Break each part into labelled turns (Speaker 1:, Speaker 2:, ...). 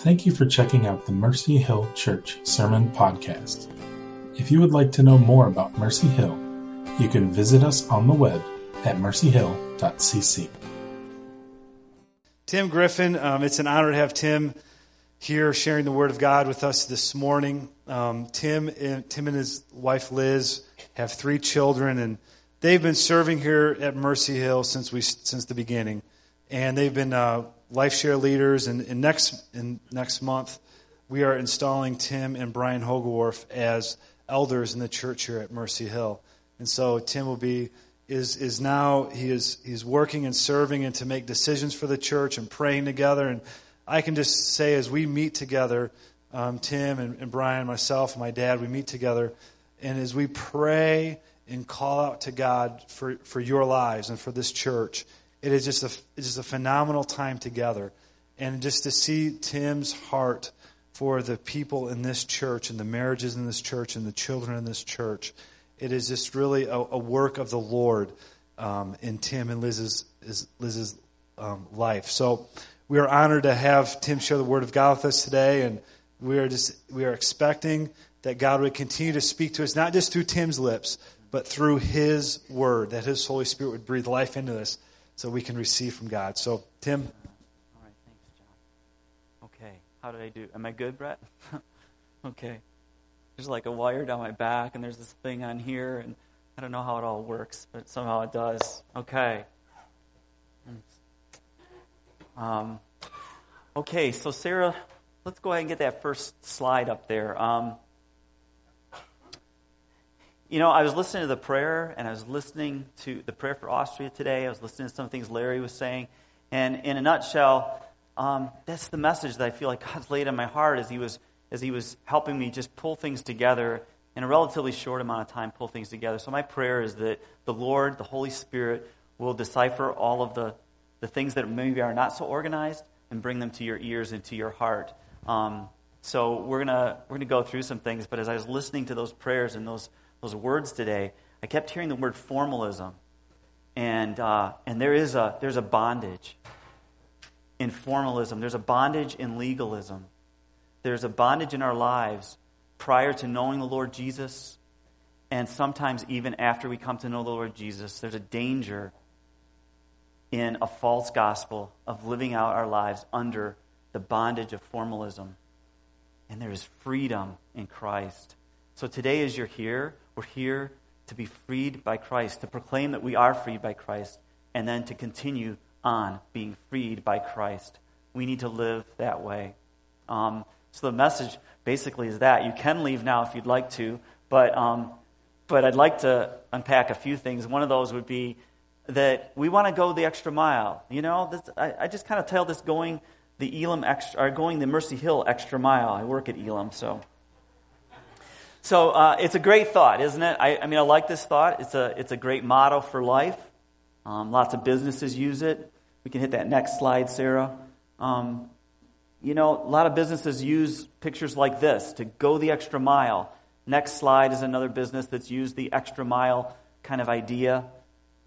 Speaker 1: Thank you for checking out the Mercy Hill Church Sermon Podcast. If you would like to know more about Mercy Hill, you can visit us on the web at mercyhill.cc.
Speaker 2: Tim Griffin, um, it's an honor to have Tim here sharing the Word of God with us this morning. Um, Tim, and, Tim and his wife Liz have three children, and they've been serving here at Mercy Hill since we since the beginning, and they've been uh, life share leaders. And, and next in next month, we are installing Tim and Brian Hogeworth as elders in the church here at Mercy Hill. And so Tim will be is is now he is he's working and serving and to make decisions for the church and praying together. And I can just say as we meet together, um, Tim and, and Brian, myself, and my dad, we meet together, and as we pray and call out to God for, for your lives and for this church, it is just a it's just a phenomenal time together. And just to see Tim's heart for the people in this church and the marriages in this church and the children in this church it is just really a, a work of the Lord um, in Tim and Liz's, Liz's um, life. So we are honored to have Tim share the Word of God with us today, and we are just we are expecting that God would continue to speak to us, not just through Tim's lips, but through His Word, that His Holy Spirit would breathe life into us, so we can receive from God. So, Tim.
Speaker 3: All right, thanks, John. Okay, how did I do? Am I good, Brett? okay there's like a wire down my back, and there's this thing on here, and I don't know how it all works, but somehow it does. Okay. Um, okay, so Sarah, let's go ahead and get that first slide up there. Um, you know, I was listening to the prayer, and I was listening to the prayer for Austria today. I was listening to some things Larry was saying, and in a nutshell, um, that's the message that I feel like God's laid on my heart as He was as he was helping me just pull things together in a relatively short amount of time, pull things together. So my prayer is that the Lord, the Holy Spirit, will decipher all of the, the things that maybe are not so organized and bring them to your ears and to your heart. Um, so we're gonna we're gonna go through some things. But as I was listening to those prayers and those those words today, I kept hearing the word formalism, and uh, and there is a there's a bondage in formalism. There's a bondage in legalism. There's a bondage in our lives prior to knowing the Lord Jesus, and sometimes even after we come to know the Lord Jesus. There's a danger in a false gospel of living out our lives under the bondage of formalism. And there is freedom in Christ. So today, as you're here, we're here to be freed by Christ, to proclaim that we are freed by Christ, and then to continue on being freed by Christ. We need to live that way. Um, so the message basically is that you can leave now if you'd like to, but um, but I'd like to unpack a few things. One of those would be that we want to go the extra mile. You know, this, I, I, just kind of tell this going the Elam extra, or going the Mercy Hill extra mile. I work at Elam, so. So uh, it's a great thought, isn't it? I, I, mean, I like this thought. It's a, it's a great motto for life. Um, lots of businesses use it. We can hit that next slide, Sarah. Um, you know, a lot of businesses use pictures like this to go the extra mile. Next slide is another business that's used the extra mile kind of idea.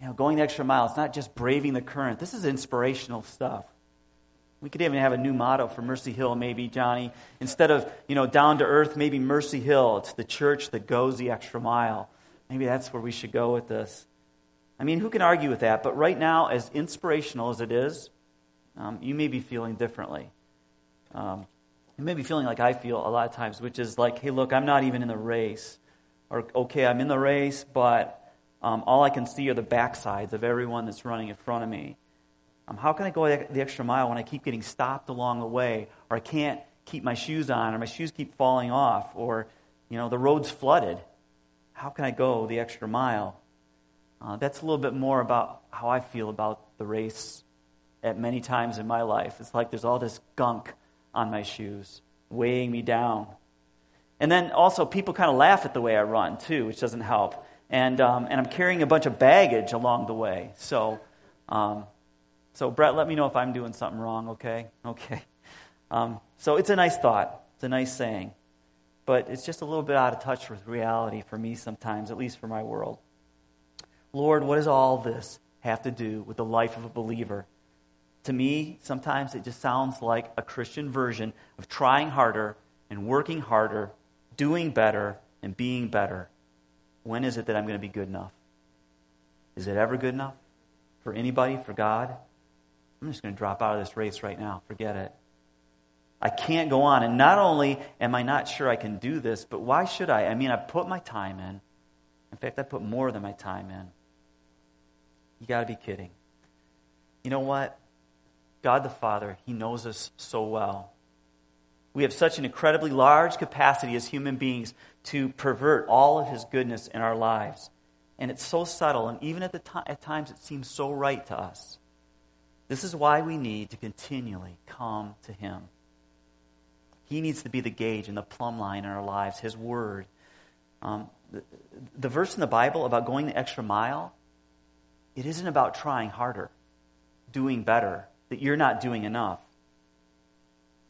Speaker 3: You know, going the extra mile, it's not just braving the current. This is inspirational stuff. We could even have a new motto for Mercy Hill, maybe, Johnny. Instead of, you know, down to earth, maybe Mercy Hill. It's the church that goes the extra mile. Maybe that's where we should go with this. I mean, who can argue with that? But right now, as inspirational as it is, um, you may be feeling differently. Um, you may be feeling like I feel a lot of times, which is like, hey, look, I'm not even in the race. Or, okay, I'm in the race, but um, all I can see are the backsides of everyone that's running in front of me. Um, how can I go the extra mile when I keep getting stopped along the way, or I can't keep my shoes on, or my shoes keep falling off, or you know the road's flooded? How can I go the extra mile? Uh, that's a little bit more about how I feel about the race at many times in my life. It's like there's all this gunk on my shoes, weighing me down. And then also, people kind of laugh at the way I run, too, which doesn't help. And, um, and I'm carrying a bunch of baggage along the way. So, um, so, Brett, let me know if I'm doing something wrong, okay? Okay. Um, so, it's a nice thought, it's a nice saying. But it's just a little bit out of touch with reality for me sometimes, at least for my world. Lord, what does all this have to do with the life of a believer? To me, sometimes it just sounds like a Christian version of trying harder and working harder, doing better and being better. When is it that I'm going to be good enough? Is it ever good enough for anybody, for God? I'm just going to drop out of this race right now. Forget it. I can't go on. And not only am I not sure I can do this, but why should I? I mean, I put my time in. In fact, I put more than my time in. You got to be kidding. You know what? God the Father, He knows us so well. We have such an incredibly large capacity as human beings to pervert all of His goodness in our lives. And it's so subtle, and even at, the t- at times it seems so right to us. This is why we need to continually come to Him. He needs to be the gauge and the plumb line in our lives, His Word. Um, the, the verse in the Bible about going the extra mile, it isn't about trying harder, doing better, that you're not doing enough.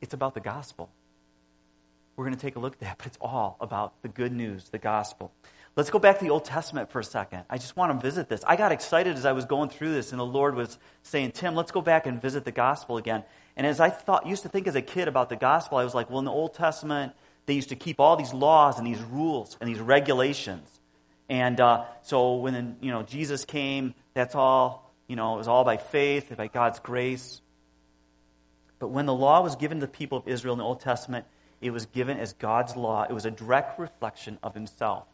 Speaker 3: It's about the gospel. We're going to take a look at that, but it's all about the good news, the gospel. Let's go back to the Old Testament for a second. I just want to visit this. I got excited as I was going through this, and the Lord was saying, Tim, let's go back and visit the gospel again. And as I thought, used to think as a kid about the gospel, I was like, well, in the Old Testament, they used to keep all these laws and these rules and these regulations. And uh, so when you know Jesus came, that's all you know. It was all by faith, by God's grace. But when the law was given to the people of Israel in the Old Testament, it was given as God's law. It was a direct reflection of Himself,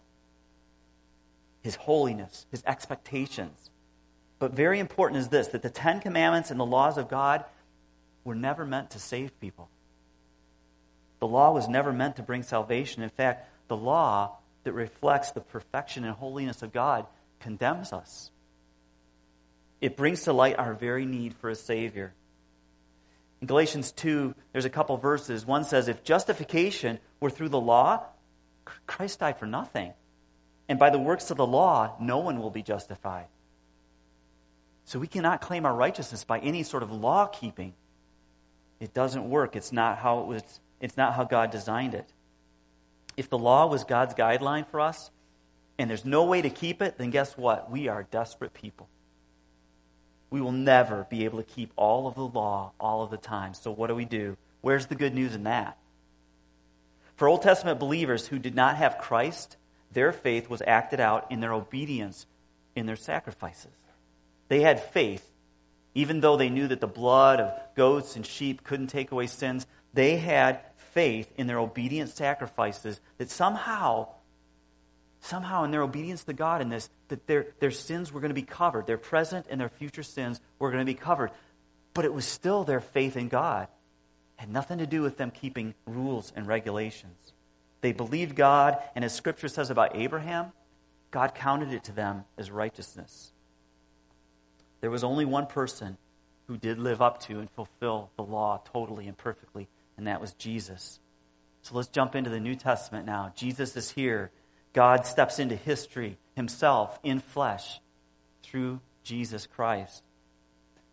Speaker 3: His holiness, His expectations. But very important is this: that the Ten Commandments and the laws of God were never meant to save people. The law was never meant to bring salvation. In fact, the law that reflects the perfection and holiness of God condemns us. It brings to light our very need for a Savior. In Galatians 2, there's a couple verses. One says, If justification were through the law, Christ died for nothing. And by the works of the law, no one will be justified. So we cannot claim our righteousness by any sort of law keeping. It doesn't work. It's not how it was, it's not how God designed it. If the law was God's guideline for us and there's no way to keep it, then guess what? We are desperate people. We will never be able to keep all of the law all of the time. So what do we do? Where's the good news in that? For Old Testament believers who did not have Christ, their faith was acted out in their obedience in their sacrifices. They had faith even though they knew that the blood of goats and sheep couldn't take away sins, they had faith in their obedient sacrifices that somehow, somehow in their obedience to God in this, that their, their sins were going to be covered. Their present and their future sins were going to be covered. But it was still their faith in God. It had nothing to do with them keeping rules and regulations. They believed God, and as Scripture says about Abraham, God counted it to them as righteousness. There was only one person who did live up to and fulfill the law totally and perfectly, and that was Jesus. So let's jump into the New Testament now. Jesus is here. God steps into history himself in flesh through Jesus Christ.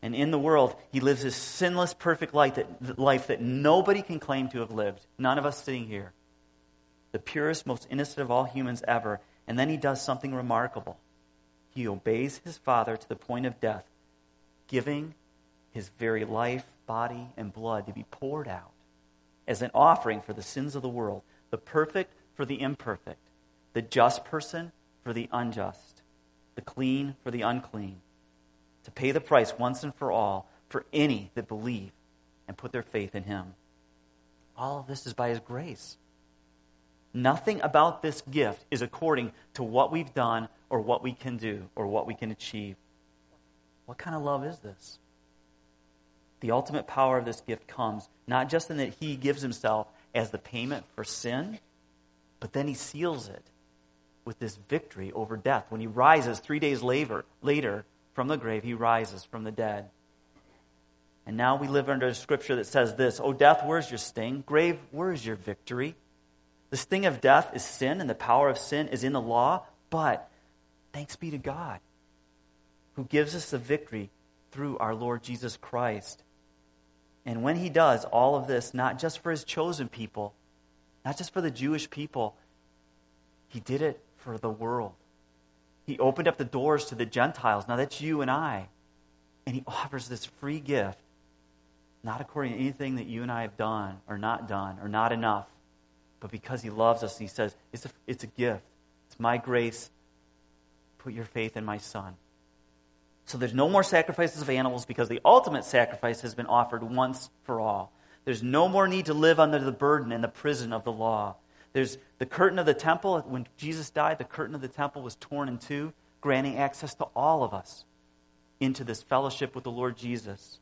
Speaker 3: And in the world, he lives this sinless, perfect life that, life that nobody can claim to have lived. None of us sitting here. The purest, most innocent of all humans ever. And then he does something remarkable. He obeys his Father to the point of death, giving his very life, body, and blood to be poured out as an offering for the sins of the world, the perfect for the imperfect, the just person for the unjust, the clean for the unclean, to pay the price once and for all for any that believe and put their faith in him. All of this is by his grace. Nothing about this gift is according to what we've done or what we can do or what we can achieve. What kind of love is this? The ultimate power of this gift comes not just in that he gives himself as the payment for sin, but then he seals it with this victory over death. When he rises three days later, later from the grave, he rises from the dead. And now we live under a scripture that says this Oh, death, where's your sting? Grave, where is your victory? The sting of death is sin, and the power of sin is in the law, but Thanks be to God who gives us the victory through our Lord Jesus Christ. And when he does all of this, not just for his chosen people, not just for the Jewish people, he did it for the world. He opened up the doors to the Gentiles. Now that's you and I. And he offers this free gift not according to anything that you and I have done or not done or not enough, but because He loves us. He says, It's a, it's a gift. It's my grace. Put your faith in my Son. So there's no more sacrifices of animals because the ultimate sacrifice has been offered once for all. There's no more need to live under the burden and the prison of the law. There's the curtain of the temple. When Jesus died, the curtain of the temple was torn in two, granting access to all of us into this fellowship with the Lord Jesus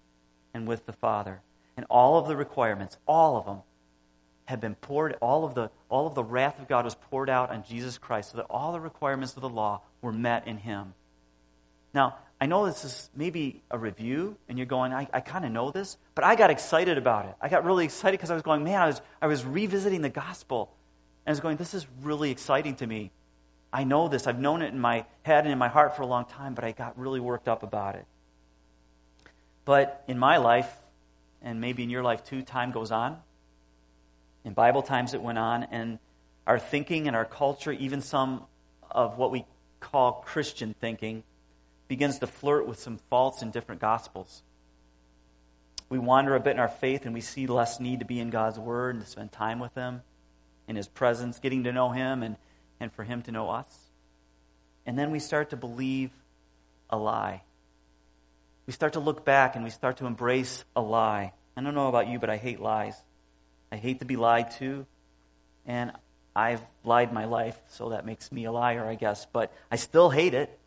Speaker 3: and with the Father. And all of the requirements, all of them, have been poured, all of the, all of the wrath of God was poured out on Jesus Christ so that all the requirements of the law were met in him. Now, I know this is maybe a review, and you're going, I, I kind of know this, but I got excited about it. I got really excited because I was going, man, I was, I was revisiting the gospel. And I was going, this is really exciting to me. I know this. I've known it in my head and in my heart for a long time, but I got really worked up about it. But in my life, and maybe in your life too, time goes on. In Bible times, it went on, and our thinking and our culture, even some of what we call Christian thinking, begins to flirt with some faults in different gospels. We wander a bit in our faith and we see less need to be in God's Word and to spend time with Him, in His presence, getting to know Him and, and for Him to know us. And then we start to believe a lie. We start to look back and we start to embrace a lie. I don't know about you, but I hate lies. I hate to be lied to. And I've lied my life, so that makes me a liar, I guess. But I still hate it.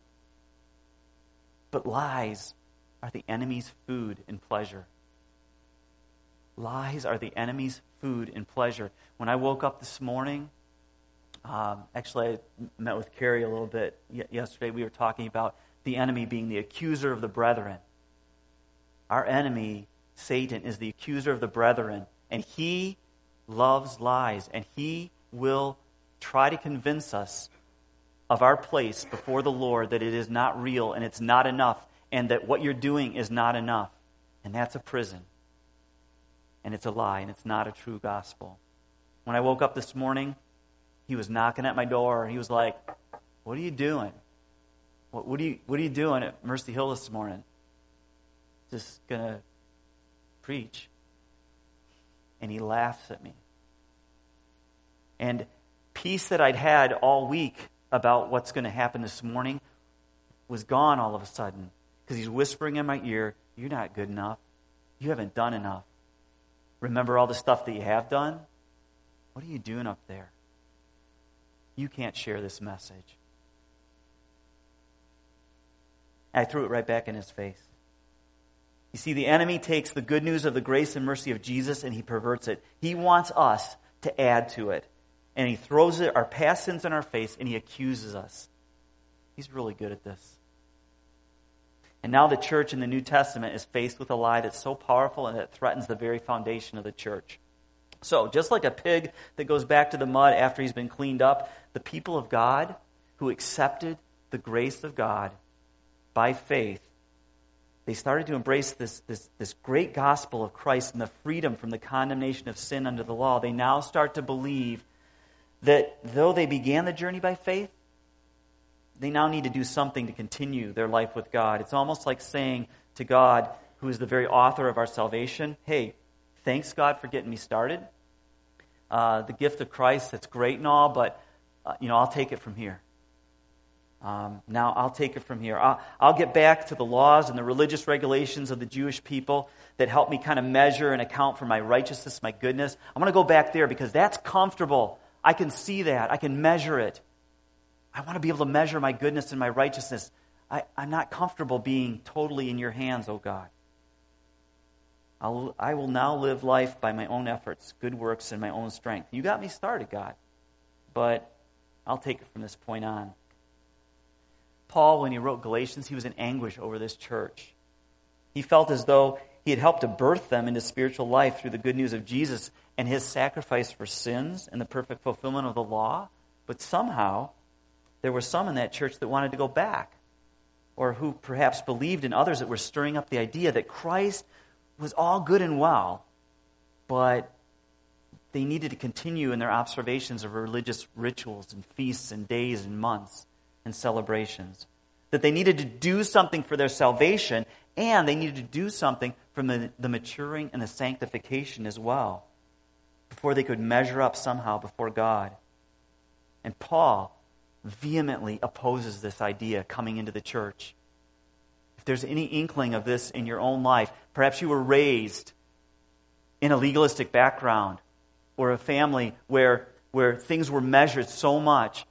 Speaker 3: But lies are the enemy's food and pleasure. Lies are the enemy's food and pleasure. When I woke up this morning, um, actually, I met with Carrie a little bit yesterday. We were talking about the enemy being the accuser of the brethren. Our enemy, Satan, is the accuser of the brethren, and he loves lies, and he will try to convince us of our place before the Lord that it is not real and it's not enough, and that what you're doing is not enough. And that's a prison. And it's a lie, and it's not a true gospel. When I woke up this morning, he was knocking at my door, he was like, What are you doing? What, what, are, you, what are you doing at Mercy Hill this morning? Just going to preach. And he laughs at me. And peace that I'd had all week about what's going to happen this morning was gone all of a sudden because he's whispering in my ear, You're not good enough. You haven't done enough. Remember all the stuff that you have done? What are you doing up there? You can't share this message. I threw it right back in his face. You see, the enemy takes the good news of the grace and mercy of Jesus and he perverts it. He wants us to add to it and he throws it, our past sins in our face and he accuses us. He's really good at this. And now the church in the New Testament is faced with a lie that's so powerful and that threatens the very foundation of the church. So, just like a pig that goes back to the mud after he's been cleaned up, the people of God who accepted the grace of God by faith, they started to embrace this, this, this great gospel of Christ and the freedom from the condemnation of sin under the law. They now start to believe that though they began the journey by faith, they now need to do something to continue their life with God. It's almost like saying to God, who is the very author of our salvation, hey, thanks God for getting me started. Uh, the gift of Christ, that's great and all, but uh, you know, I'll take it from here. Um, now I'll take it from here. I'll, I'll get back to the laws and the religious regulations of the Jewish people that help me kind of measure and account for my righteousness, my goodness. I'm going to go back there because that's comfortable. I can see that. I can measure it. I want to be able to measure my goodness and my righteousness. I, am not comfortable being totally in your hands, oh God. I'll, I will now live life by my own efforts, good works, and my own strength. You got me started, God. But I'll take it from this point on. Paul, when he wrote Galatians, he was in anguish over this church. He felt as though he had helped to birth them into spiritual life through the good news of Jesus and his sacrifice for sins and the perfect fulfillment of the law. But somehow, there were some in that church that wanted to go back, or who perhaps believed in others that were stirring up the idea that Christ was all good and well, but they needed to continue in their observations of religious rituals and feasts and days and months and celebrations. That they needed to do something for their salvation, and they needed to do something from the, the maturing and the sanctification as well before they could measure up somehow before God. And Paul vehemently opposes this idea coming into the church. If there's any inkling of this in your own life, perhaps you were raised in a legalistic background or a family where, where things were measured so much,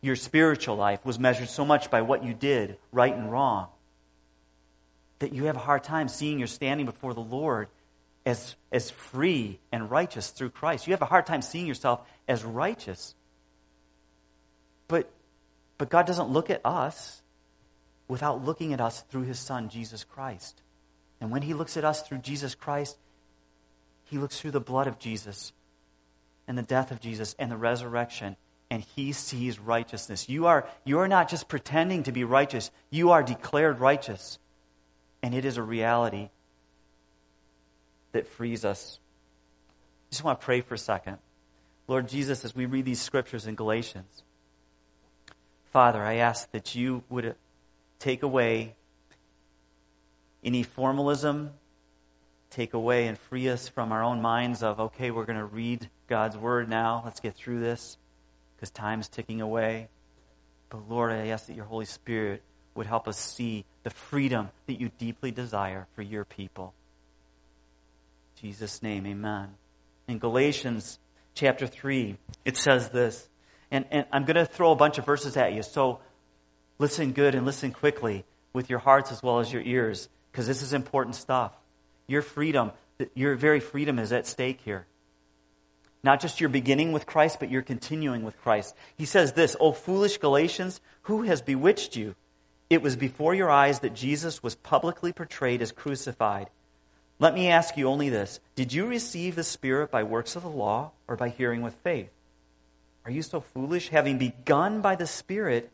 Speaker 3: your spiritual life was measured so much by what you did, right and wrong, that you have a hard time seeing your standing before the Lord as, as free and righteous through Christ. You have a hard time seeing yourself as righteous. But, but God doesn't look at us without looking at us through his Son, Jesus Christ. And when he looks at us through Jesus Christ, he looks through the blood of Jesus and the death of Jesus and the resurrection, and he sees righteousness. You are, you are not just pretending to be righteous, you are declared righteous. And it is a reality that frees us. I just want to pray for a second. Lord Jesus, as we read these scriptures in Galatians, Father, I ask that you would take away any formalism, take away and free us from our own minds of, okay, we're going to read God's word now. Let's get through this because time's ticking away. But Lord, I ask that your Holy Spirit would help us see the freedom that you deeply desire for your people. Jesus' name, amen. In Galatians chapter 3, it says this. And, and I'm going to throw a bunch of verses at you, so listen good and listen quickly with your hearts as well as your ears, because this is important stuff. Your freedom, your very freedom is at stake here. Not just your beginning with Christ, but your continuing with Christ. He says this, O foolish Galatians, who has bewitched you? It was before your eyes that Jesus was publicly portrayed as crucified. Let me ask you only this Did you receive the Spirit by works of the law or by hearing with faith? Are you so foolish? Having begun by the Spirit,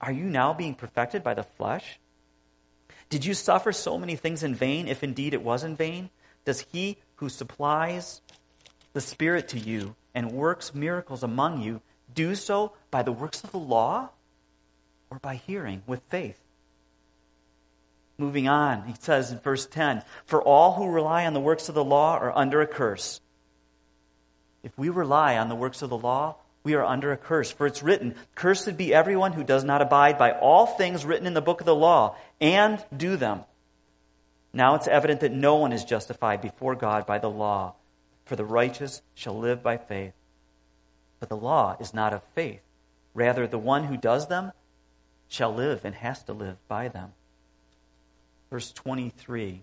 Speaker 3: are you now being perfected by the flesh? Did you suffer so many things in vain, if indeed it was in vain? Does he who supplies the Spirit to you and works miracles among you do so by the works of the law or by hearing with faith? Moving on, he says in verse 10 For all who rely on the works of the law are under a curse. If we rely on the works of the law, we are under a curse. For it's written, Cursed be everyone who does not abide by all things written in the book of the law and do them. Now it's evident that no one is justified before God by the law, for the righteous shall live by faith. But the law is not of faith. Rather, the one who does them shall live and has to live by them verse 23.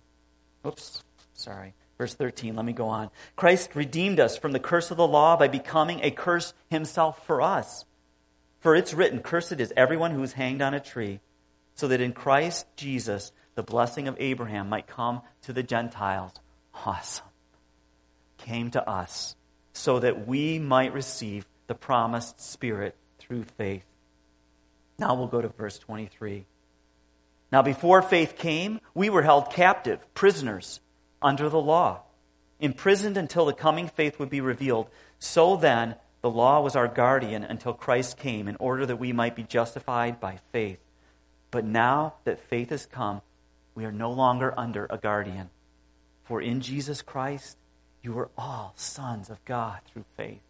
Speaker 3: Oops, sorry. Verse 13, let me go on. Christ redeemed us from the curse of the law by becoming a curse himself for us. For it's written, Cursed is everyone who is hanged on a tree, so that in Christ Jesus the blessing of Abraham might come to the Gentiles. Awesome. Came to us, so that we might receive the promised Spirit through faith. Now we'll go to verse 23. Now, before faith came, we were held captive, prisoners, under the law, imprisoned until the coming faith would be revealed. So then, the law was our guardian until Christ came, in order that we might be justified by faith. But now that faith has come, we are no longer under a guardian. For in Jesus Christ, you are all sons of God through faith.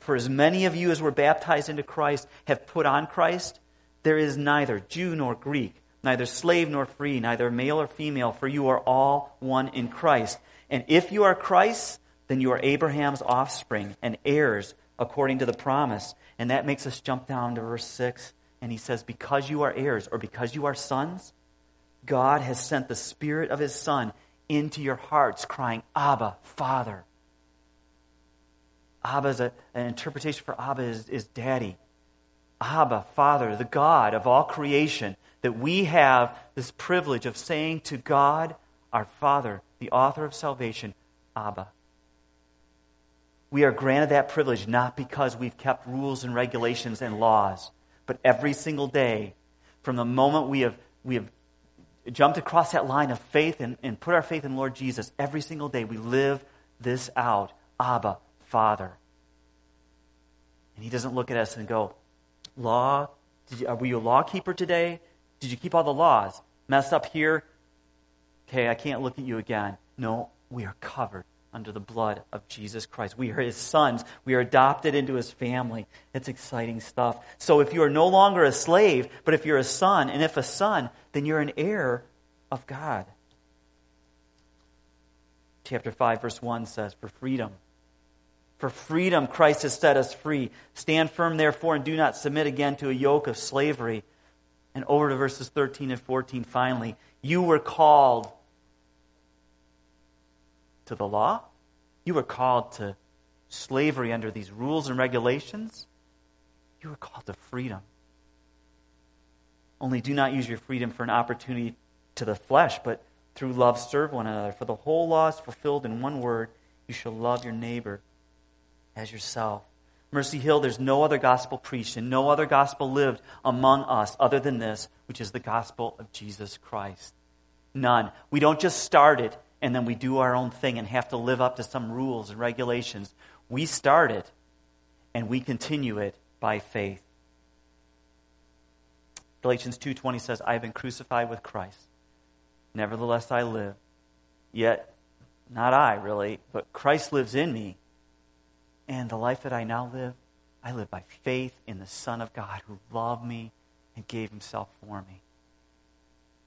Speaker 3: For as many of you as were baptized into Christ have put on Christ, there is neither Jew nor Greek, neither slave nor free, neither male or female, for you are all one in Christ. And if you are Christ, then you are Abraham's offspring and heirs according to the promise. And that makes us jump down to verse 6. And he says, Because you are heirs, or because you are sons, God has sent the Spirit of His Son into your hearts, crying, Abba, Father. Abba is a, an interpretation for Abba is, is daddy. Abba, Father, the God of all creation, that we have this privilege of saying to God, our Father, the author of salvation, Abba. We are granted that privilege not because we've kept rules and regulations and laws, but every single day, from the moment we have, we have jumped across that line of faith and, and put our faith in Lord Jesus, every single day we live this out. Abba, Father. And He doesn't look at us and go, Law? You, uh, were you a law keeper today? Did you keep all the laws? Messed up here? Okay, I can't look at you again. No, we are covered under the blood of Jesus Christ. We are his sons. We are adopted into his family. It's exciting stuff. So if you are no longer a slave, but if you're a son, and if a son, then you're an heir of God. Chapter 5, verse 1 says, For freedom. For freedom, Christ has set us free. Stand firm, therefore, and do not submit again to a yoke of slavery. And over to verses 13 and 14, finally. You were called to the law. You were called to slavery under these rules and regulations. You were called to freedom. Only do not use your freedom for an opportunity to the flesh, but through love serve one another. For the whole law is fulfilled in one word you shall love your neighbor as yourself. Mercy Hill, there's no other gospel preached and no other gospel lived among us other than this, which is the gospel of Jesus Christ. None. We don't just start it and then we do our own thing and have to live up to some rules and regulations. We start it and we continue it by faith. Galatians 2:20 says, "I have been crucified with Christ. Nevertheless I live. Yet not I really, but Christ lives in me. And the life that I now live, I live by faith in the Son of God who loved me and gave himself for me."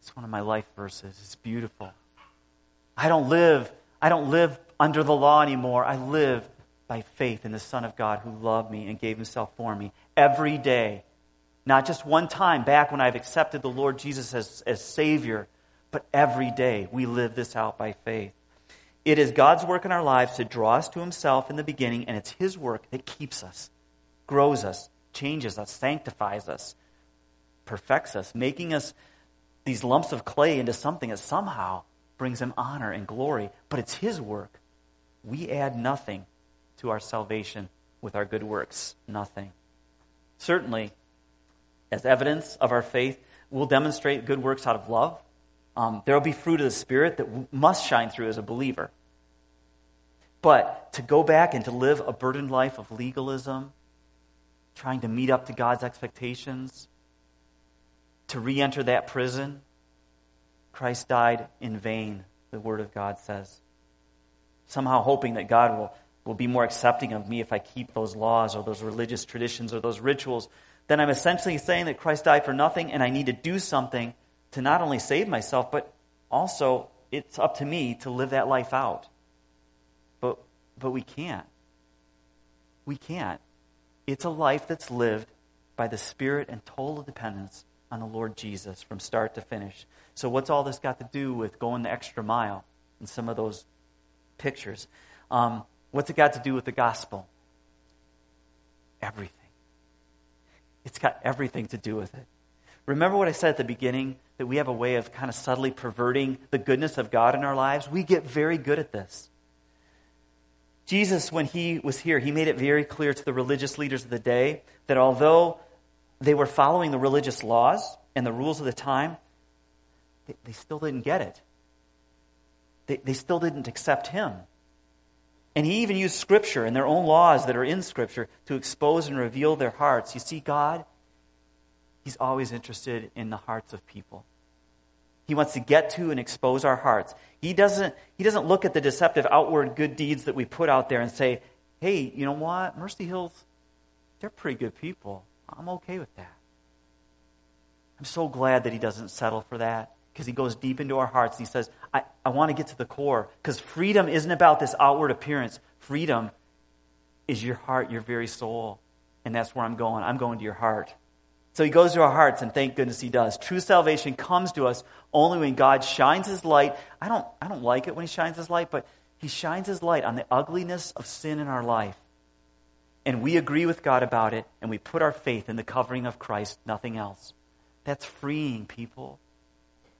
Speaker 3: It's one of my life verses. It's beautiful. I don't live, I don't live under the law anymore. I live by faith in the Son of God who loved me and gave himself for me every day. Not just one time back when I've accepted the Lord Jesus as, as Savior, but every day we live this out by faith. It is God's work in our lives to draw us to Himself in the beginning, and it's His work that keeps us, grows us, changes us, sanctifies us, perfects us, making us these lumps of clay into something that somehow brings him honor and glory, but it's his work. We add nothing to our salvation with our good works. Nothing. Certainly, as evidence of our faith, we'll demonstrate good works out of love. Um, there will be fruit of the Spirit that must shine through as a believer. But to go back and to live a burdened life of legalism, trying to meet up to God's expectations, to re enter that prison, Christ died in vain, the Word of God says. Somehow hoping that God will, will be more accepting of me if I keep those laws or those religious traditions or those rituals, then I'm essentially saying that Christ died for nothing and I need to do something to not only save myself, but also it's up to me to live that life out. But, but we can't. We can't. It's a life that's lived by the Spirit and total dependence on the Lord Jesus from start to finish. So, what's all this got to do with going the extra mile in some of those pictures? Um, what's it got to do with the gospel? Everything. It's got everything to do with it. Remember what I said at the beginning that we have a way of kind of subtly perverting the goodness of God in our lives? We get very good at this. Jesus, when he was here, he made it very clear to the religious leaders of the day that although they were following the religious laws and the rules of the time, they, they still didn't get it. They, they still didn't accept him. And he even used Scripture and their own laws that are in Scripture to expose and reveal their hearts. You see, God, He's always interested in the hearts of people. He wants to get to and expose our hearts. He doesn't, he doesn't look at the deceptive outward good deeds that we put out there and say, hey, you know what? Mercy Hills, they're pretty good people. I'm okay with that. I'm so glad that he doesn't settle for that because he goes deep into our hearts. And he says, I, I want to get to the core because freedom isn't about this outward appearance. Freedom is your heart, your very soul. And that's where I'm going. I'm going to your heart. So he goes to our hearts, and thank goodness he does. True salvation comes to us only when God shines his light. I don't, I don't like it when he shines his light, but he shines his light on the ugliness of sin in our life and we agree with God about it, and we put our faith in the covering of Christ, nothing else. That's freeing, people.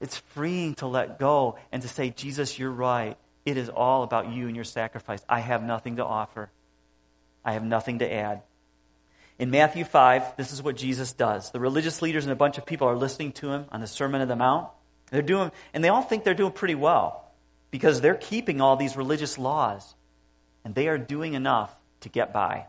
Speaker 3: It's freeing to let go and to say, Jesus, you're right. It is all about you and your sacrifice. I have nothing to offer, I have nothing to add. In Matthew 5, this is what Jesus does. The religious leaders and a bunch of people are listening to him on the Sermon on the Mount. They're doing, and they all think they're doing pretty well because they're keeping all these religious laws, and they are doing enough to get by.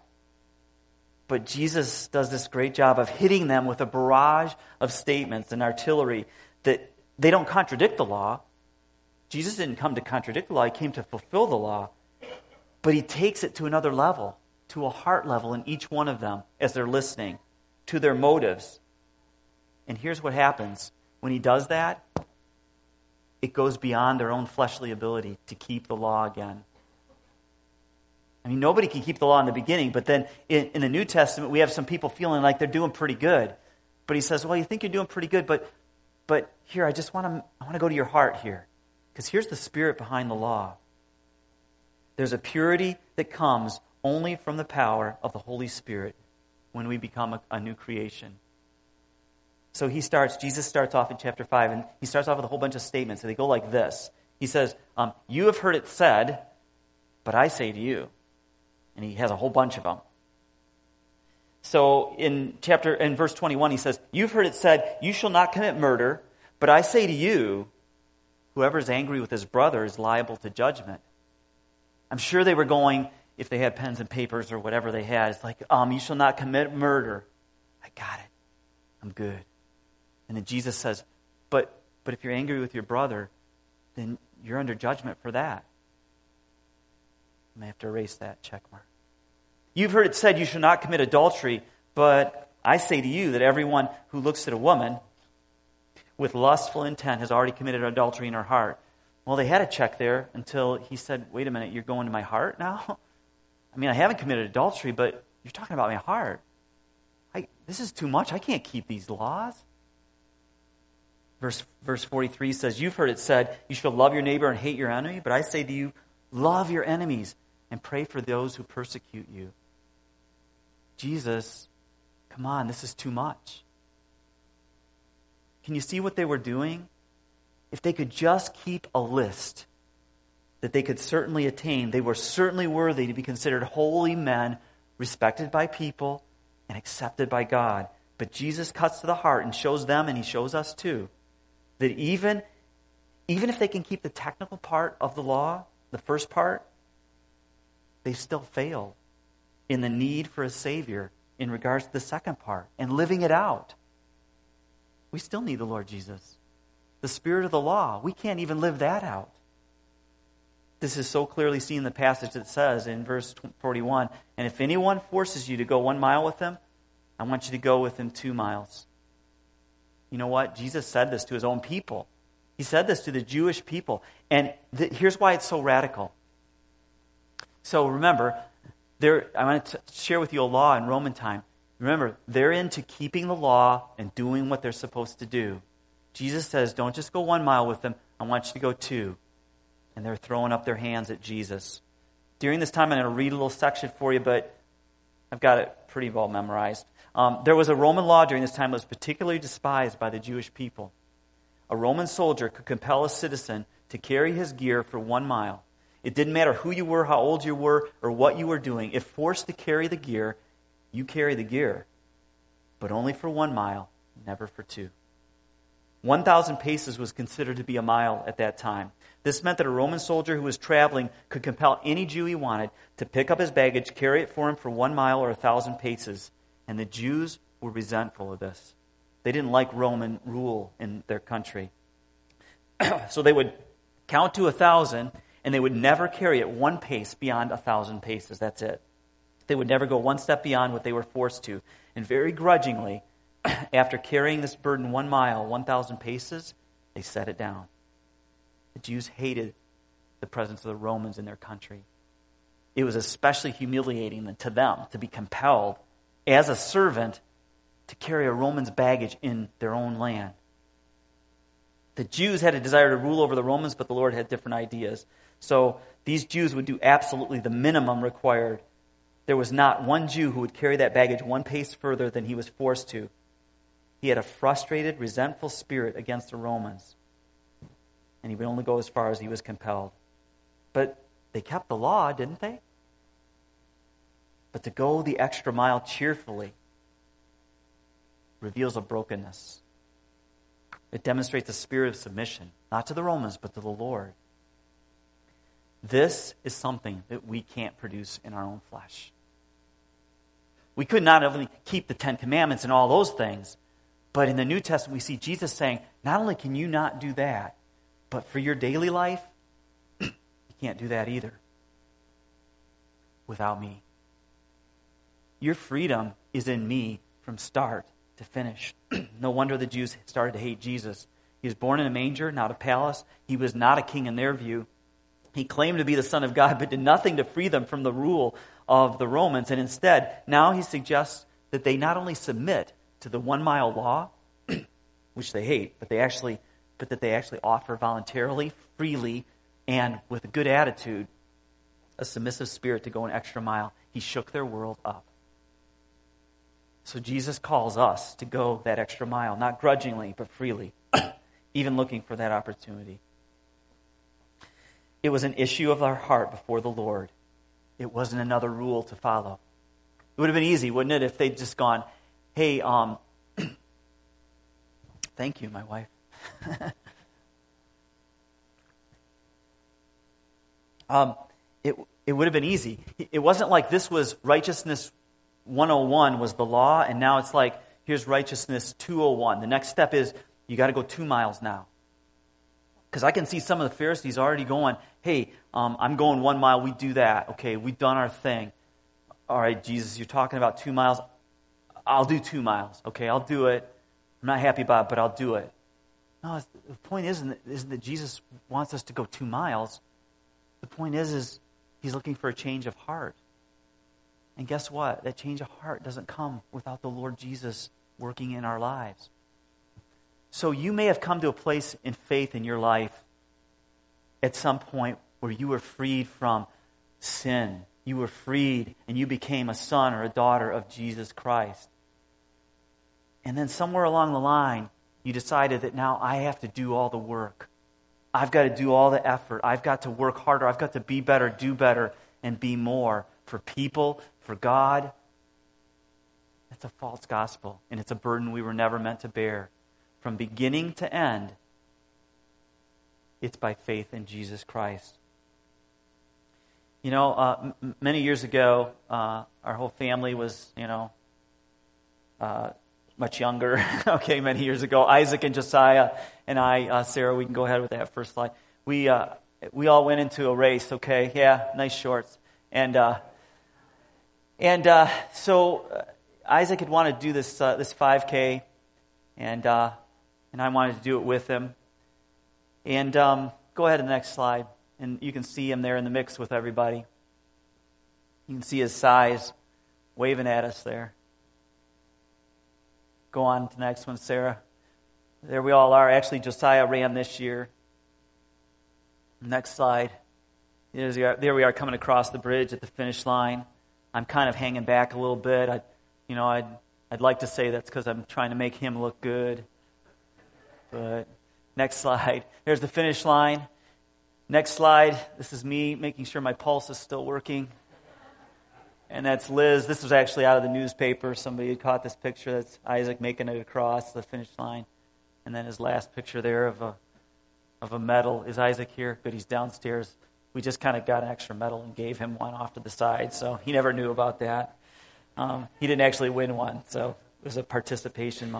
Speaker 3: But Jesus does this great job of hitting them with a barrage of statements and artillery that they don't contradict the law, Jesus didn't come to contradict the law, he came to fulfill the law. But he takes it to another level, to a heart level in each one of them as they're listening, to their motives. And here's what happens when he does that it goes beyond their own fleshly ability to keep the law again. I mean, nobody can keep the law in the beginning, but then in, in, the New Testament, we have some people feeling like they're doing pretty good. But he says, Well, you think you're doing pretty good, but, but here, I just want to, I want to go to your heart here. Because here's the spirit behind the law there's a purity that comes only from the power of the Holy Spirit when we become a, a new creation. So he starts, Jesus starts off in chapter 5, and he starts off with a whole bunch of statements, and they go like this. He says, um, You have heard it said, but I say to you. And he has a whole bunch of them. So in chapter in verse 21 he says, "You've heard it said, you shall not commit murder, but I say to you, whoever is angry with his brother is liable to judgment." I'm sure they were going if they had pens and papers or whatever they had. It's like, um, you shall not commit murder. I got it. I'm good. And then Jesus says, but, but if you're angry with your brother, then you're under judgment for that. I may have to erase that check mark. You've heard it said you shall not commit adultery, but I say to you that everyone who looks at a woman with lustful intent has already committed adultery in her heart. Well, they had a check there until he said, Wait a minute, you're going to my heart now? I mean, I haven't committed adultery, but you're talking about my heart. I, this is too much. I can't keep these laws. Verse, verse 43 says, You've heard it said, You shall love your neighbor and hate your enemy, but I say to you, love your enemies and pray for those who persecute you. Jesus, come on, this is too much. Can you see what they were doing? If they could just keep a list that they could certainly attain, they were certainly worthy to be considered holy men, respected by people, and accepted by God. But Jesus cuts to the heart and shows them, and he shows us too, that even, even if they can keep the technical part of the law, the first part, they still fail in the need for a Savior in regards to the second part and living it out. We still need the Lord Jesus. The spirit of the law, we can't even live that out. This is so clearly seen in the passage that says in verse 41 And if anyone forces you to go one mile with them, I want you to go with him two miles. You know what? Jesus said this to his own people. He said this to the Jewish people. And th- here's why it's so radical. So remember, there, I want to share with you a law in Roman time. Remember, they're into keeping the law and doing what they're supposed to do. Jesus says, don't just go one mile with them, I want you to go two. And they're throwing up their hands at Jesus. During this time, I'm going to read a little section for you, but I've got it pretty well memorized. Um, there was a Roman law during this time that was particularly despised by the Jewish people. A Roman soldier could compel a citizen to carry his gear for one mile. It didn't matter who you were, how old you were, or what you were doing. If forced to carry the gear, you carry the gear, but only for one mile, never for two. 1,000 paces was considered to be a mile at that time. This meant that a Roman soldier who was traveling could compel any Jew he wanted to pick up his baggage, carry it for him for one mile or a thousand paces. And the Jews were resentful of this. They didn't like Roman rule in their country. so they would count to a thousand, and they would never carry it one pace beyond a thousand paces. That's it. They would never go one step beyond what they were forced to. And very grudgingly, after carrying this burden one mile, 1,000 paces, they set it down. The Jews hated the presence of the Romans in their country. It was especially humiliating to them to be compelled as a servant to carry a Roman's baggage in their own land. The Jews had a desire to rule over the Romans, but the Lord had different ideas. So these Jews would do absolutely the minimum required. There was not one Jew who would carry that baggage one pace further than he was forced to. He had a frustrated, resentful spirit against the Romans. And he would only go as far as he was compelled. But they kept the law, didn't they? But to go the extra mile cheerfully reveals a brokenness. It demonstrates a spirit of submission, not to the Romans, but to the Lord. This is something that we can't produce in our own flesh. We could not only keep the Ten Commandments and all those things, but in the New Testament, we see Jesus saying, not only can you not do that, But for your daily life, you can't do that either without me. Your freedom is in me from start to finish. no wonder the Jews started to hate Jesus. He was born in a manger, not a palace. He was not a king in their view. He claimed to be the Son of God, but did nothing to free them from the rule of the Romans. And instead, now he suggests that they not only submit to the one mile law, which they hate, but they actually but that they actually offer voluntarily, freely, and with a good attitude, a submissive spirit to go an extra mile. He shook their world up. So Jesus calls us to go that extra mile, not grudgingly, but freely, even looking for that opportunity. It was an issue of our heart before the Lord. It wasn't another rule to follow. It would have been easy, wouldn't it, if they'd just gone, hey, um, thank you, my wife. um, it, it would have been easy. It wasn't like this was righteousness 101 was the law, and now it's like, here's righteousness 201. The next step is you got to go two miles now. Because I can see some of the Pharisees already going, hey, um, I'm going one mile, we do that. Okay, we've done our thing. All right, Jesus, you're talking about two miles. I'll do two miles. Okay, I'll do it. I'm not happy about it, but I'll do it. No, the point isn't isn't that Jesus wants us to go two miles. The point is, is he's looking for a change of heart. And guess what? That change of heart doesn't come without the Lord Jesus working in our lives. So you may have come to a place in faith in your life at some point where you were freed from sin. You were freed and you became a son or a daughter of Jesus Christ. And then somewhere along the line, you decided that now I have to do all the work. I've got to do all the effort. I've got to work harder. I've got to be better, do better, and be more for people, for God. It's a false gospel, and it's a burden we were never meant to bear. From beginning to end, it's by faith in Jesus Christ. You know, uh, m- many years ago, uh, our whole family was, you know, uh, much younger, okay, many years ago. Isaac and Josiah and I, uh, Sarah, we can go ahead with that first slide. We, uh, we all went into a race, okay? Yeah, nice shorts. And, uh, and so Isaac had wanted to do this, this 5K, and, and I wanted to do it with him. And um, go ahead to the next slide, and you can see him there in the mix with everybody. You can see his size waving at us there. Go on to the next one, Sarah. There we all are. Actually, Josiah ran this year. Next slide. There we are coming across the bridge at the finish line. I'm kind of hanging back a little bit. I, you know, I'd, I'd like to say that's because I'm trying to make him look good. But next slide. There's the finish line. Next slide. This is me making sure my pulse is still working. And that's Liz. This was actually out of the newspaper. Somebody had caught this picture. That's Isaac making it across the finish line. And then his last picture there of a, of a medal. Is Isaac here? but he's downstairs. We just kind of got an extra medal and gave him one off to the side, so he never knew about that. Um, he didn't actually win one, so it was a participation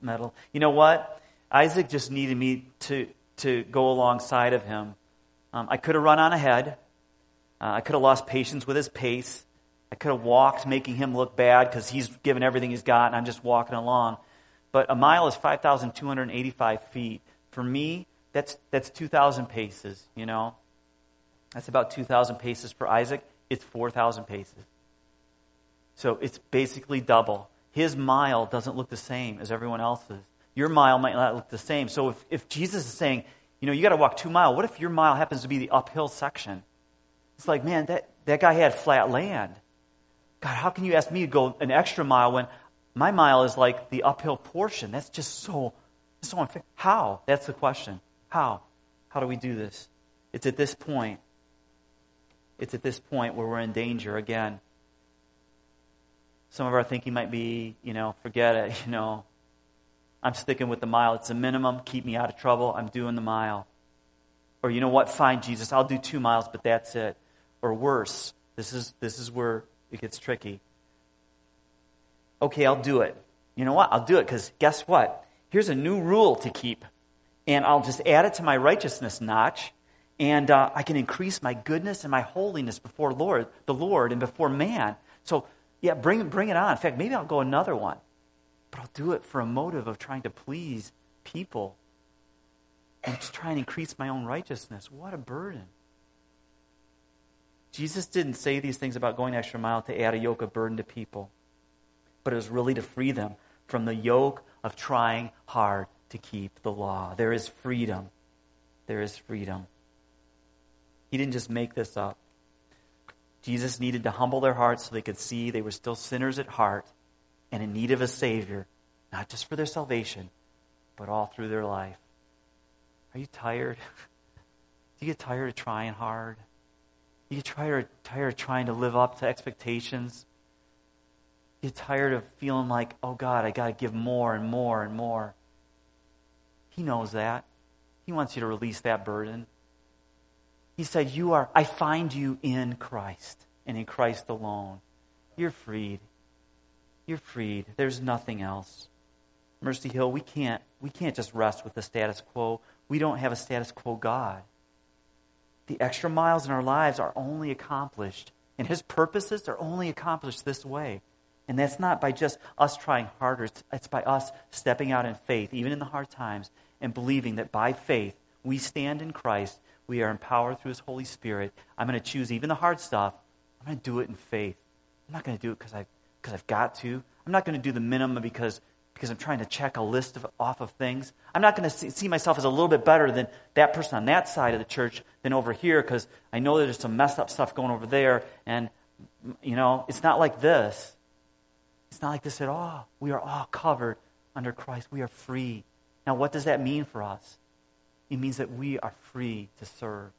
Speaker 3: medal. You know what? Isaac just needed me to, to go alongside of him. Um, I could have run on ahead. Uh, I could have lost patience with his pace. I could have walked, making him look bad because he's given everything he's got and I'm just walking along. But a mile is 5,285 feet. For me, that's, that's 2,000 paces, you know. That's about 2,000 paces for Isaac. It's 4,000 paces. So it's basically double. His mile doesn't look the same as everyone else's. Your mile might not look the same. So if, if Jesus is saying, you know, you got to walk two miles, what if your mile happens to be the uphill section? It's like, man, that, that guy had flat land. God, how can you ask me to go an extra mile when my mile is like the uphill portion? That's just so, so unfair. How? That's the question. How? How do we do this? It's at this point. It's at this point where we're in danger again. Some of our thinking might be, you know, forget it, you know. I'm sticking with the mile. It's a minimum. Keep me out of trouble. I'm doing the mile. Or you know what? Fine, Jesus. I'll do two miles, but that's it. Or worse. This is this is where it gets tricky. Okay, I'll do it. You know what? I'll do it because guess what? Here's a new rule to keep. and I'll just add it to my righteousness notch, and uh, I can increase my goodness and my holiness before Lord, the Lord and before man. So, yeah, bring, bring it on. In fact, maybe I'll go another one, but I'll do it for a motive of trying to please people and to try and increase my own righteousness. What a burden. Jesus didn't say these things about going extra mile to add a yoke of burden to people, but it was really to free them from the yoke of trying hard to keep the law. There is freedom. There is freedom. He didn't just make this up. Jesus needed to humble their hearts so they could see they were still sinners at heart and in need of a Savior, not just for their salvation, but all through their life. Are you tired? Do you get tired of trying hard? Do you get tired, tired of trying to live up to expectations? Do you get tired of feeling like, oh God, I got to give more and more and more? He knows that. He wants you to release that burden. He said, You are, I find you in Christ and in Christ alone. You're freed. You're freed. There's nothing else. Mercy Hill, we can't, we can't just rest with the status quo. We don't have a status quo God. The extra miles in our lives are only accomplished, and His purposes are only accomplished this way. And that's not by just us trying harder, it's, it's by us stepping out in faith, even in the hard times, and believing that by faith we stand in Christ. We are empowered through His Holy Spirit. I'm going to choose even the hard stuff. I'm going to do it in faith. I'm not going to do it because I've, because I've got to. I'm not going to do the minimum because, because I'm trying to check a list of, off of things. I'm not going to see, see myself as a little bit better than that person on that side of the church than over here because I know there's some messed up stuff going over there. And, you know, it's not like this. It's not like this at all. We are all covered under Christ. We are free. Now, what does that mean for us? It means that we are free to serve.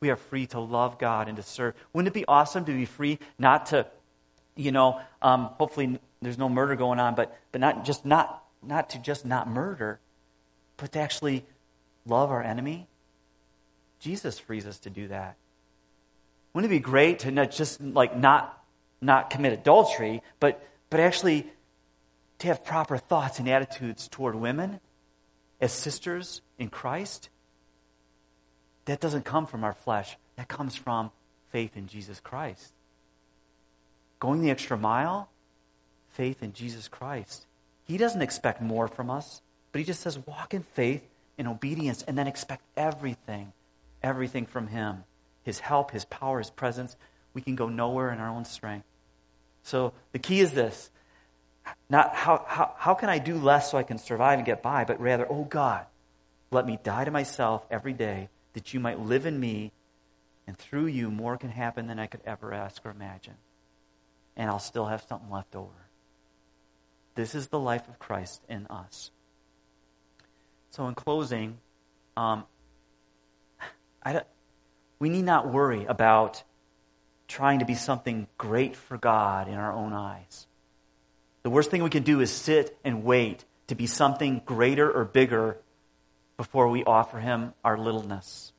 Speaker 3: We are free to love God and to serve. Wouldn't it be awesome to be free not to, you know, um, hopefully there's no murder going on, but, but not just not, not to just not murder, but to actually love our enemy? Jesus frees us to do that. Wouldn't it be great to not just like not not commit adultery, but but actually to have proper thoughts and attitudes toward women as sisters in Christ, that doesn't come from our flesh. That comes from faith in Jesus Christ. Going the extra mile, faith in Jesus Christ. He doesn't expect more from us, but He just says, walk in faith, and obedience, and then expect everything, everything from Him. His help, His power, His presence. We can go nowhere in our own strength. So the key is this not how, how, how can I do less so I can survive and get by, but rather, oh God, let me die to myself every day that you might live in me, and through you more can happen than I could ever ask or imagine. And I'll still have something left over. This is the life of Christ in us. So, in closing, um, we need not worry about trying to be something great for God in our own eyes. The worst thing we can do is sit and wait to be something greater or bigger before we offer Him our littleness.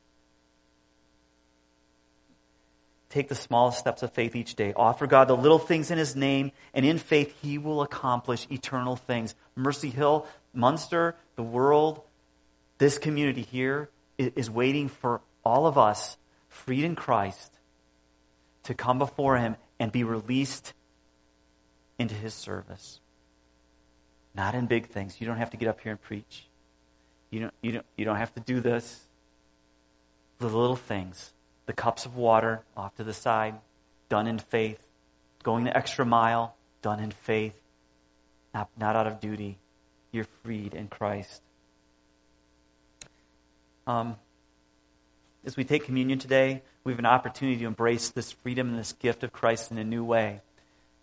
Speaker 3: Take the smallest steps of faith each day. Offer God the little things in His name, and in faith, He will accomplish eternal things. Mercy Hill, Munster, the world, this community here is waiting for all of us, freed in Christ, to come before Him and be released into his service. Not in big things. You don't have to get up here and preach. You don't, you don't, you don't have to do this. The little things, the cups of water off to the side, done in faith. Going the extra mile, done in faith, not, not out of duty. You're freed in Christ. Um, as we take communion today, we have an opportunity to embrace this freedom and this gift of Christ in a new way.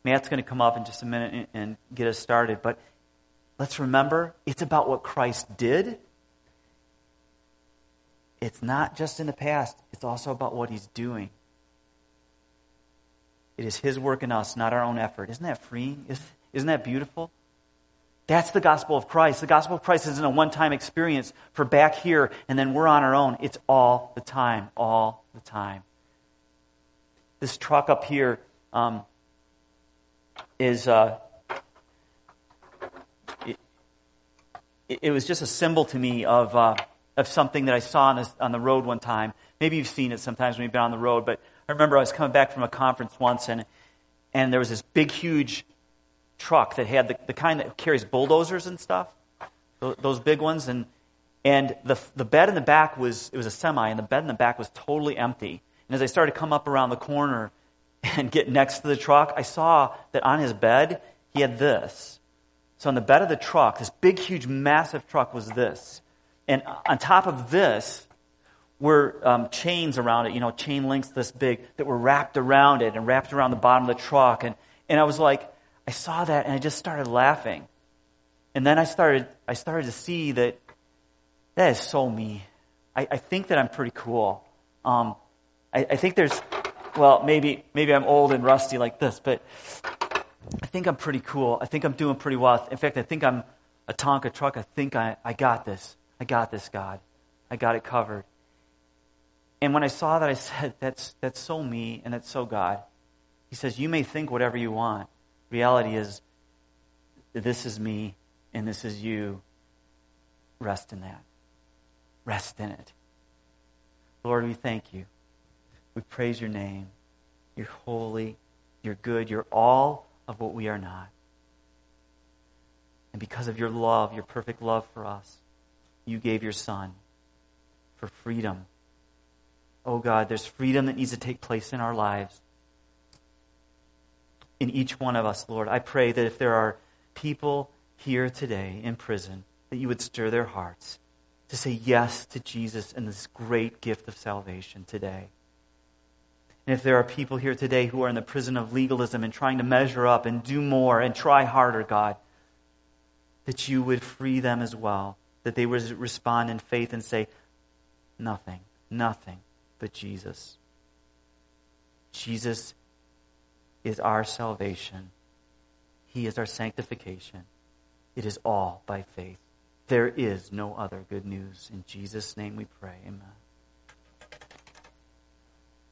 Speaker 3: Matt's going to come up in just a minute and get us started. But let's remember it's about what Christ did. It's not just in the past, it's also about what he's doing. It is his work in us, not our own effort. Isn't that freeing? Isn't that beautiful? That's the gospel of Christ. The gospel of Christ isn't a one time experience for back here and then we're on our own. It's all the time, all the time. This truck up here, um, is uh, it, was just a symbol to me of uh, of something that I saw on, on the road one time. Maybe you've seen it sometimes when you've been on the road, but I remember I was coming back from a conference once, and, and there was this big, huge truck that had the, the kind that carries bulldozers and stuff, those big ones. And, and the, the bed in the back was, it was a semi, and the bed in the back was totally empty. And as I started to come up around the corner and get next to the truck, I saw that on his bed, he had this. So on the bed of the truck, this big, huge, massive truck was this. And on top of this were um, chains around it, you know, chain links this big that were wrapped around it and wrapped around the bottom of the truck. And, and I was like, I saw that and I just started laughing. And then I started, I started to see that that is so me. I, I think that I'm pretty cool. Um, I, I think there's, well, maybe, maybe I'm old and rusty like this, but I think I'm pretty cool. I think I'm doing pretty well. In fact, I think I'm a Tonka truck. I think I, I got this. I got this, God. I got it covered. And when I saw that, I said, that's, that's so me and that's so God. He says, You may think whatever you want. Reality is, this is me and this is you. Rest in that. Rest in it. Lord, we thank you. We praise your name. You're holy. You're good. You're all of what we are not. And because of your love, your perfect love for us, you gave your Son for freedom. Oh God, there's freedom that needs to take place in our lives. In each one of us, Lord. I pray that if there are people here today in prison, that you would stir their hearts to say yes to Jesus and this great gift of salvation today. And if there are people here today who are in the prison of legalism and trying to measure up and do more and try harder, God, that you would free them as well, that they would respond in faith and say, Nothing, nothing but Jesus. Jesus is our salvation, He is our sanctification. It is all by faith. There is no other good news. In Jesus' name we pray. Amen.